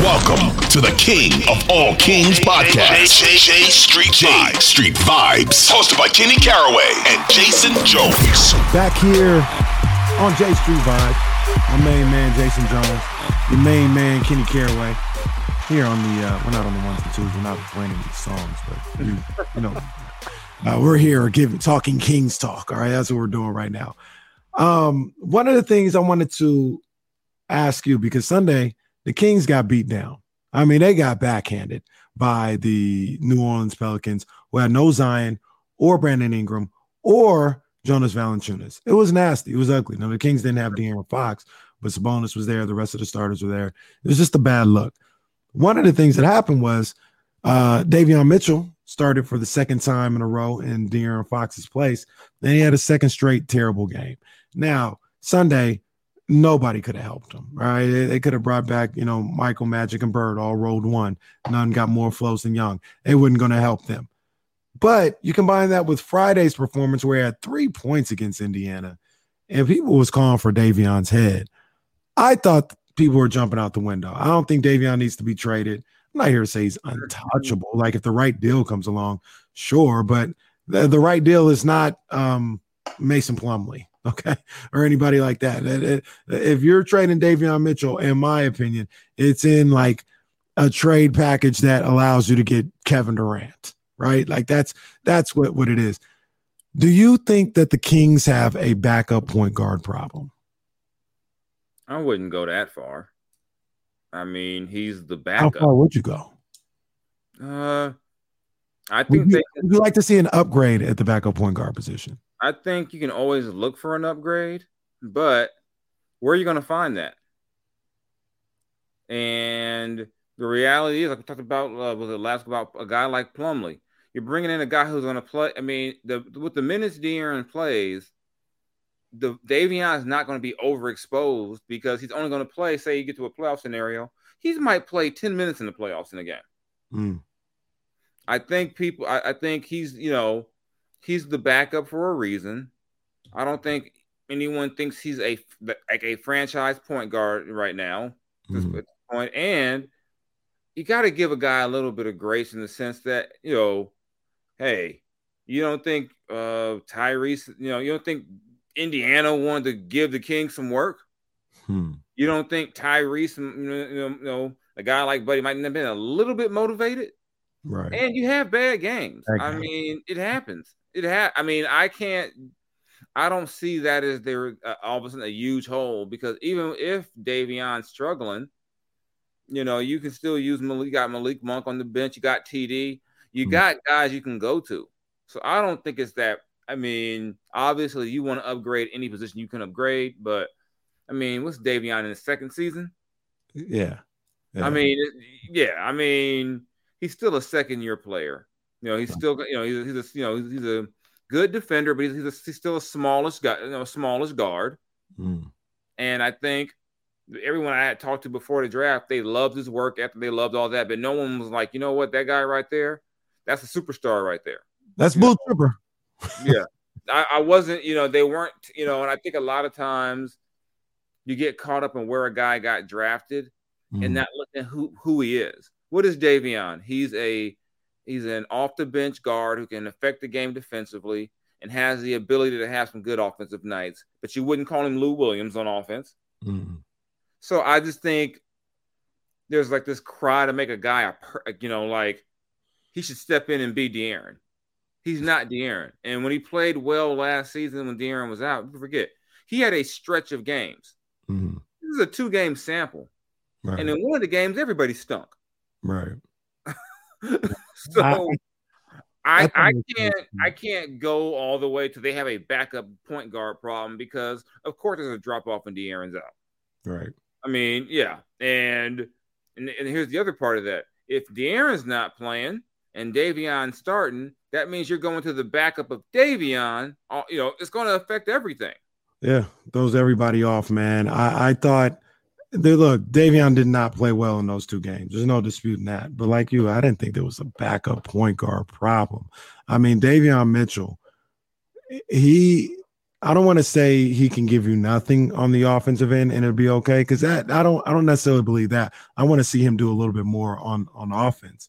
Welcome to the King of All Kings podcast. J, J, J Street Vibes. Street Vibes. Hosted by Kenny Caraway and Jason Jones. Back here on J Street Vibes. My main man, Jason Jones. Your main man, Kenny Caraway. Here on the, uh, we're not on the ones and twos. We're not playing any songs, but you, you know, uh, we're here giving talking Kings talk. All right, that's what we're doing right now. Um, one of the things I wanted to ask you because Sunday the Kings got beat down. I mean, they got backhanded by the New Orleans Pelicans, who had no Zion or Brandon Ingram or Jonas Valanciunas. It was nasty. It was ugly. Now the Kings didn't have De'Aaron Fox, but Sabonis was there. The rest of the starters were there. It was just a bad look. One of the things that happened was uh, Davion Mitchell started for the second time in a row in De'Aaron Fox's place. Then he had a second straight terrible game. Now Sunday, nobody could have helped them, right? They, could have brought back, you know, Michael Magic and Bird all rolled one. None got more flows than Young. It wasn't going to help them. But you combine that with Friday's performance where he had three points against Indiana and people was calling for Davion's head. I thought people were jumping out the window. I don't think Davion needs to be traded. I'm not here to say he's untouchable. Like if the right deal comes along, sure, but the, the right deal is not um, Mason Plumlee okay, or anybody like that. If you're trading Davion Mitchell, in my opinion, it's in like a trade package that allows you to get Kevin Durant, right? Like that's that's what what it is. Do you think that the Kings have a backup point guard problem? I wouldn't go that far. I mean, he's the backup. How far would you go? Uh, I think would you, they, would you like to see an upgrade at the backup point guard position? I think you can always look for an upgrade, but where are you going to find that? And the reality is, like we talked about, uh, was it last about a guy like Plumlee? You're bringing in a guy who's going to play. I mean, the with the minutes De'Aaron plays, the Davion is not going to be overexposed because he's only going to play. Say you get to a playoff scenario, he might play ten minutes in the playoffs in a game. Mm. I think people. I, I think he's you know he's the backup for a reason. I don't think anyone thinks he's a like a franchise point guard right now mm-hmm. point. And you got to give a guy a little bit of grace in the sense that you know, hey, you don't think uh Tyrese, you know, you don't think Indiana wanted to give the King some work. Hmm. You don't think Tyrese, you know, you know, a guy like Buddy might have been a little bit motivated. Right. And you have bad games. Bad I game. mean, it happens. It had. I mean, I can't. I don't see that as there uh, all of a sudden a huge hole because even if Davion's struggling, you know, you can still use Malik. You got Malik Monk on the bench. You got TD. You Mhm. got guys you can go to. So I don't think it's that. I mean, obviously you want to upgrade any position you can upgrade, but I mean, what's Davion in his second season? Yeah. Yeah. I mean, yeah, I mean, he's still a second year player. You know, he's still, you know, he's, he's a, you know, he's, a good defender, but he's, he's, a, he's still a smallest guy, you know, smallest guard. Mm. And I think everyone I had talked to before the draft, they loved his work after they loved all that, but no one was like, you know what, that guy right there, that's a superstar right there. That's Bull Tripper. Yeah. I, I wasn't, you know, they weren't, you know, and I think a lot of times you get caught up in where a guy got drafted Mm. and not looking at who who he is. What is Davion? He's a he's an off the bench guard who can affect the game defensively and has the ability to have some good offensive nights. But you wouldn't call him Lou Williams on offense. Mm. So I just think there's like this cry to make a guy a per, you know like he should step in and be De'Aaron. He's not De'Aaron. And when he played well last season when De'Aaron was out, forget he had a stretch of games. Mm-hmm. This is a two game sample. Right. And in one of the games, everybody stunk. right. so I- I, I I think it's can't. I can't go all the way to they have a backup point guard problem because of course there's a drop off when De'Aaron's out. Right. I mean, yeah, and, and and here's the other part of that: if De'Aaron's not playing and Davion starting, that means you're going to the backup of Davion. uh, You know, it's going to affect everything. Yeah, throws everybody off, man. I, I thought they look, Davion did not play well in those two games. There's no disputing that. But like you, I didn't think there was a backup point guard problem. I mean, Davion Mitchell, he I don't want to say he can give you nothing on the offensive end and it'll be okay. Cause that I don't I don't necessarily believe that. I want to see him do a little bit more on on offense.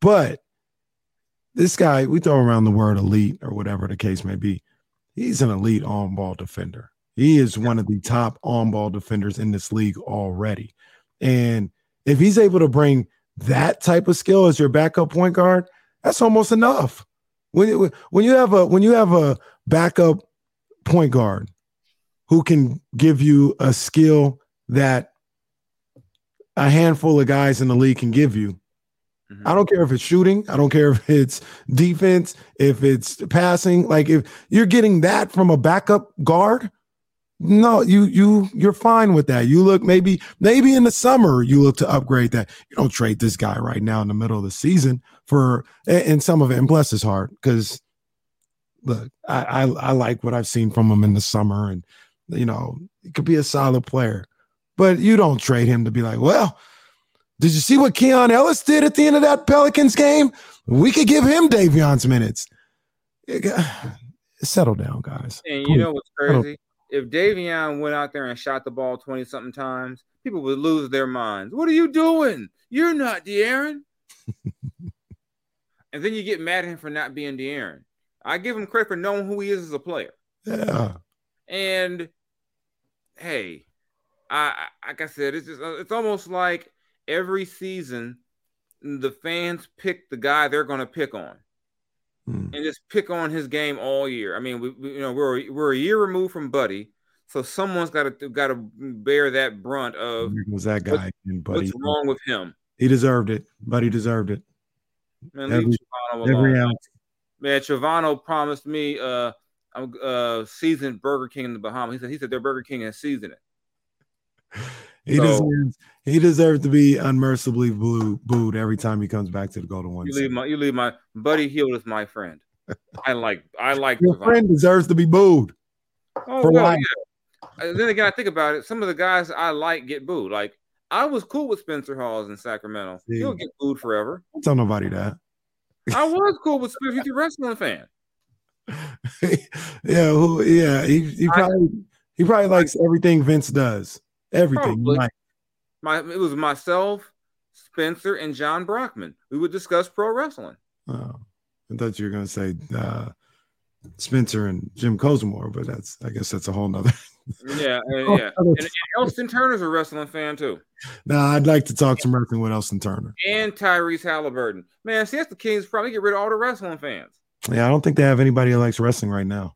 But this guy, we throw around the word elite or whatever the case may be. He's an elite on ball defender. He is one of the top on ball defenders in this league already. And if he's able to bring that type of skill as your backup point guard, that's almost enough. When you- when you have a when you have a backup point guard who can give you a skill that a handful of guys in the league can give you, Mhm. I don't care if it's shooting. I don't care if it's defense, if it's passing. Like if you're getting that from a backup guard, no, you you you're fine with that. You look maybe maybe in the summer you look to upgrade that. You don't trade this guy right now in the middle of the season for and some of it. And bless his heart, because look, I, I I like what I've seen from him in the summer, and you know he could be a solid player. But you don't trade him to be like, well, did you see what Keon Ellis did at the end of that Pelicans game? We could give him Davion's minutes. Settle down, guys. And you know what's crazy? If Davion went out there and shot the ball 20 something times, people would lose their minds. What are you doing? You're not De'Aaron. and then you get mad at him for not being De'Aaron. I give him credit for knowing who he is as a player. Yeah. And hey, I I- like I said, it's just uh, it's almost like every season the fans pick the guy they're going to pick on Hmm. and just pick on his game all year. I mean, we, we you know we're we're a year removed from Buddy, so someone's got to got to bear that brunt of goes that guy buddy. what's wrong with him. He deserved it. Buddy deserved it. Man, Every- Every ounce. Man, promised me uh a uh, seasoned Burger King in the Bahamas. He said he said their Burger King has seasoned it. He So- deserves he deserves to be unmercifully boo, booed every time he comes back to the Golden One. You leave my you leave my Buddy Hield is my friend. I like I like Your friend deserves to be booed. Oh, for well, life. yeah. And then again, I think about it. Some of the guys I like get booed. Like I was cool with Spencer Hawes in Sacramento. He'll get booed forever. Don't tell nobody that. I was cool with Spencer. He's a wrestling fan. yeah, who, yeah. He, he I- probably he probably likes everything Vince does. Everything. My it was myself, Spencer, and Jon Brockman. We would discuss pro wrestling. oh, I thought you were gonna say uh, Spencer and Jim Cosmore, but that's I guess that's a whole nother. Yeah, Oh, yeah. And, and Elston Turner's a wrestling fan too, no, I'd like to talk some wrestling with Elston Turner. and Tyrese Halliburton. Man, see, that's the Kings probably get rid of all the wrestling fans. Yeah, I don't think they have anybody who likes wrestling right now.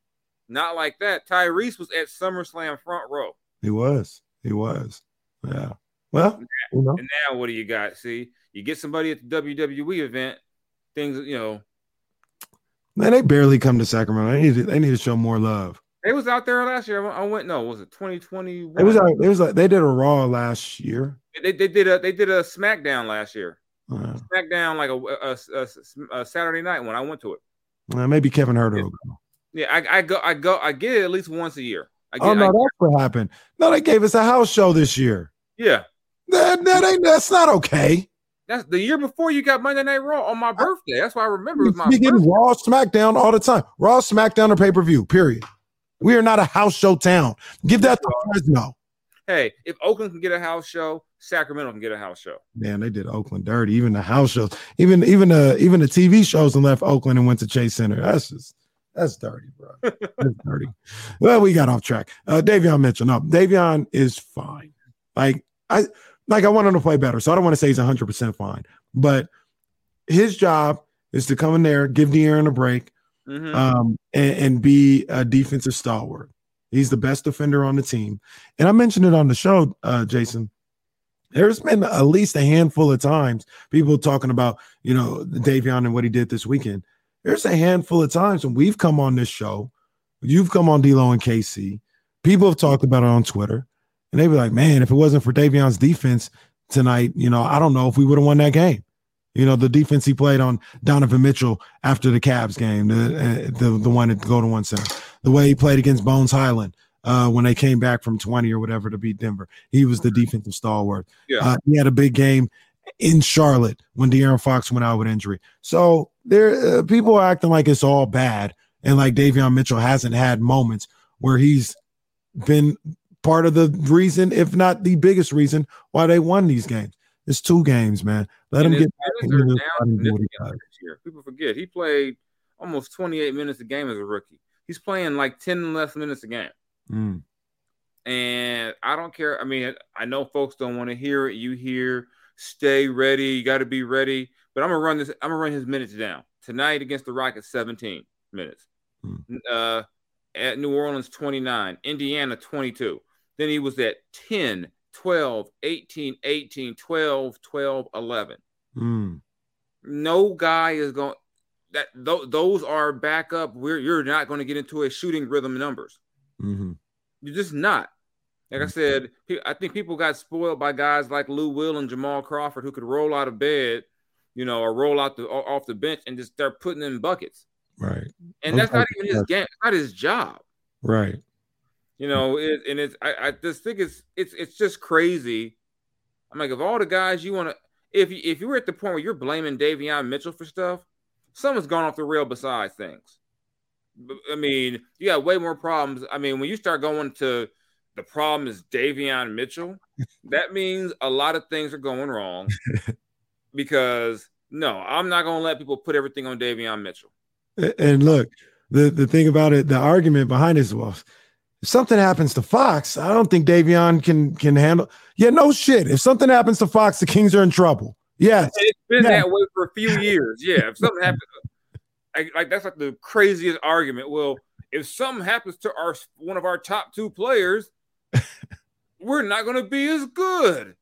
Not like that. Tyrese was at SummerSlam front row. He was. He was. Yeah. Well, you know. And now what do you got? See, you get somebody at the WWE event, things you know. Man, they barely come to Sacramento. They need to, they need to show more love. They was out there last year. I went. No, was it twenty twenty? It was like it was like they did a Raw last year. They, they did a they did a SmackDown last year. Uh, SmackDown like a, a, a, a Saturday night when I went to it. uh, maybe Kevin will go. Yeah, I, I go I go I get it at least once a year. I oh, get, Oh no, I- that's what happened. No, they gave us a house show this year. yeah. That, that ain't that's not okay. That's the year before you got Monday Night Raw on my birthday. That's why I remember it was We get. Raw SmackDown all the time. Raw SmackDown or pay per view. Period. We are not a house show town. Give that to Fresno. Hey, if Oakland can get a house show, Sacramento can get a house show. Man, they did Oakland dirty. Even the house shows, even even the even the TV shows, and left Oakland and went to Chase Center. That's just that's dirty, bro. That's dirty. Well, we got off track. Uh, Davion Mitchell. No, Davion is fine. Like I, like I want him to play better. So I don't want to say he's 100% fine, but his job is to come in there, give De'Aaron a break, mm-hmm. um, and, and, be a defensive stalwart. He's the best defender on the team. And I mentioned it on the show, uh, Jason. There's been at least a handful of times people talking about, you know, Davion and what he did this weekend. There's a handful of times when we've come on this show, you've come on D'Lo and KC. People have talked about it on Twitter, and they'd be like, "Man, if it wasn't for Davion's defense tonight, you know, I don't know if we would have won that game." You know, the defense he played on Donovan Mitchell after the Cavs game, the uh, the, the one at the Golden One Center, the way he played against Bones Hyland uh, when they came back from 20 or whatever to beat Denver. He was the defensive stalwart. Yeah. Uh, he had a big game in Charlotte when De'Aaron Fox went out with injury. So there, uh, people are acting like it's all bad and like Davion Mitchell hasn't had moments where he's been part of the reason, if not the biggest reason, why they won these games. It's two games, man. Let and him get back into People forget he played almost 28 minutes a game as a rookie. He's playing like 10 less minutes a game. Mm. And I don't care. I mean, I know folks don't want to hear it. You hear, stay ready. You got to be ready. But I'm gonna run this. I'm gonna run his minutes down tonight against the Rockets. 17 minutes. Mm. Uh, at New Orleans, 29. Indiana, 22. Then he was at 10, 12, 18, 18, 12, 12, 11. Mm. No guy is going that th- those are backup. We're you're not going to get into a shooting rhythm numbers. Mm-hmm. You're just not. Like I said, I think people got spoiled by guys like Lou Will and Jamal Crawford who could roll out of bed, you know, or roll out the off the bench and just start putting in buckets. Right. And that's not even his game. It's not his job. Right. You know, it, and it's I, I just think it's it's it's just crazy. I'm like, of all the guys you want to, if you, if you were at the point where you're blaming Davion Mitchell for stuff, someone's gone off the rail besides things. I mean, you got way more problems. I mean, when you start going to the problem is Davion Mitchell, that means a lot of things are going wrong. because no, I'm not going to let people put everything on Davion Mitchell. And look, the the thing about it, the argument behind it is, well, if something happens to Fox, I don't think Davion can can handle. Yeah, no shit. If something happens to Fox, the Kings are in trouble. Yes, it's been that way for a few years. Yeah, if something happens, like, like that's like the craziest argument. Well, if something happens to our one of our top two players, we're not going to be as good.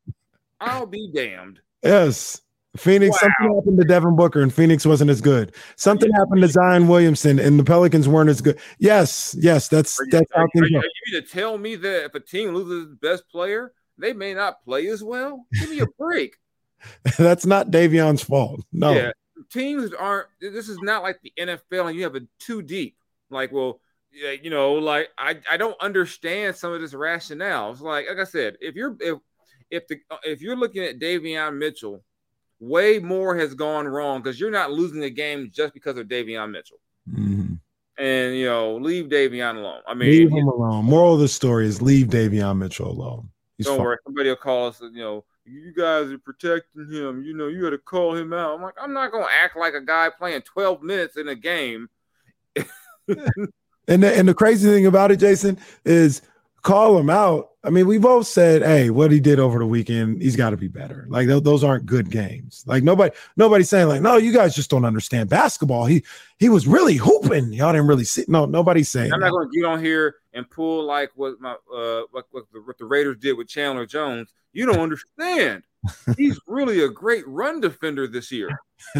I'll be damned. Yes. Phoenix, wow. something happened to Devin Booker and Phoenix wasn't as good. Something yeah. happened to Zion Williamson and the Pelicans weren't as good. Yes, yes, that's you, that's how things are. You, are you to tell me that if a team loses its best player, they may not play as well? Give me a break. that's not Davion's fault. No. Yeah, teams aren't. This is not like the NFL, and you have a two deep. Like, well, you know, like I, I don't understand some of this rationale. It's like, like I said, if you're if if the if you're looking at Davion Mitchell, way more has gone wrong because you're not losing the game just because of Davion Mitchell. Mm-hmm. And you know, leave Davion alone. I mean, leave him alone. Moral of the story is leave Davion Mitchell alone. He's don't fine. worry, somebody will call us. You know, you guys are protecting him. You know, you got to call him out. I'm like, I'm not gonna act like a guy playing 12 minutes in a game. and the, and the crazy thing about it, Jason, is call him out. I mean, we both said, "Hey, what he did over the weekend, he's got to be better." Like th- those aren't good games. Like nobody, nobody's saying like, "No, you guys just don't understand basketball." He he was really hooping. Y'all didn't really see. No, nobody's saying. I'm not going to get on here and pull like what my uh what, what, the, what the Raiders did with Chandler Jones. You don't understand. he's really a great run defender this year.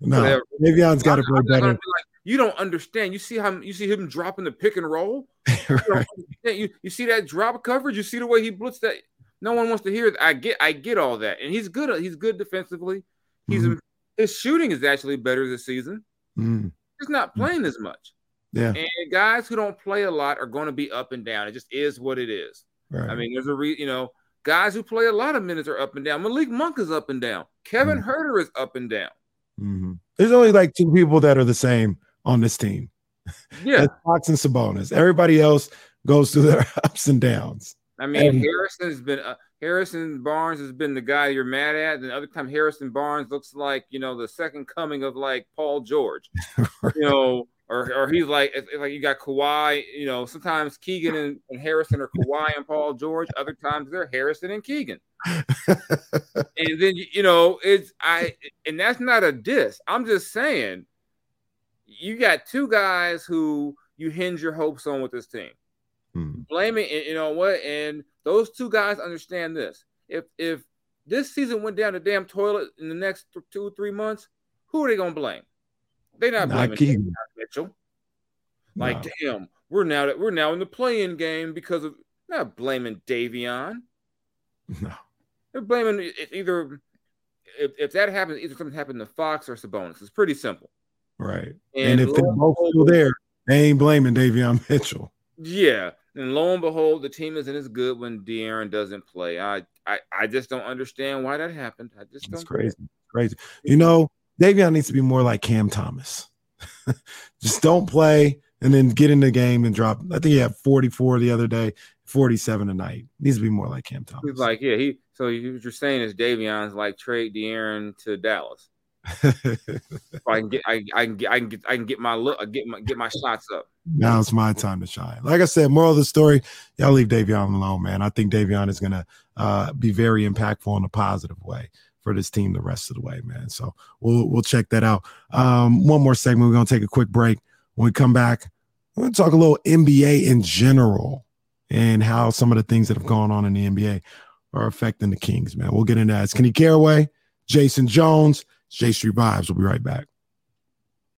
no, Davion's got to play better. Like, you don't understand. You see how you see him dropping the pick and roll. right. you, you, you see that drop coverage. You see the way he blitzed that. No one wants to hear. That. I get I get all that, and he's good. He's good defensively. He's mm-hmm. his shooting is actually better this season. Mm-hmm. He's not playing mm-hmm. as much. Yeah, and guys who don't play a lot are going to be up and down. It just is what it is. Right. I mean, there's a re, you know guys who play a lot of minutes are up and down. Malik Monk is up and down. Kevin mm-hmm. Huerter is up and down. Mm-hmm. There's only like two people that are the same on this team. Yeah, That's Fox and Sabonis. Everybody else goes through their ups and downs. I mean, and, Harrison's been uh, Harrison Barnes has been the guy you're mad at. And the other time, Harrison Barnes looks like you know the second coming of like Paul George. right. You know, or or he's like like you got Kawhi. You know, sometimes Keegan and, and Harrison are Kawhi and Paul George. Other times they're Harrison and Keegan. and then you know it's I and that's not a diss. I'm just saying you got two guys who you hinge your hopes on with this team. Hmm. Blaming you know what, and those two guys understand this. If if this season went down the damn toilet in the next two or three months, who are they gonna blame? They're not blaming Mitchell. Like, no. damn, we're now we're now in the play-in game because of not blaming Davion. No, they're blaming either if, if that happens, either something happened to Fox or Sabonis. It's pretty simple. Right. And, and if they're both still there, they ain't blaming Davion Mitchell. Yeah. And lo and behold, the team isn't as good when De'Aaron doesn't play. I, I, I just don't understand why that happened. I just don't. Crazy. Crazy. You know, Davion needs to be more like Cam Thomas. just don't play and then get in the game and drop. I think he had 44 the other day, 47 tonight. Needs to be more like Cam Thomas. He's like, yeah, he. So what you're saying is Davion's like trade De'Aaron to Dallas. I can get, I, I, can get, I can get, I can get my look, get my, get my shots up. Now it's my time to shine. Like I said, moral of the story: y'all leave Davion alone, man. I think Davion is gonna uh, be very impactful in a positive way for this team the rest of the way, man. So we'll we'll check that out. Um, one more segment. We're gonna take a quick break. When we come back, we're gonna talk a little NBA in general and how some of the things that have gone on in the NBA are affecting the Kings, man. We'll get into that. It's Kenny Caraway, Jason Jones, J Street Vibes. We'll be right back.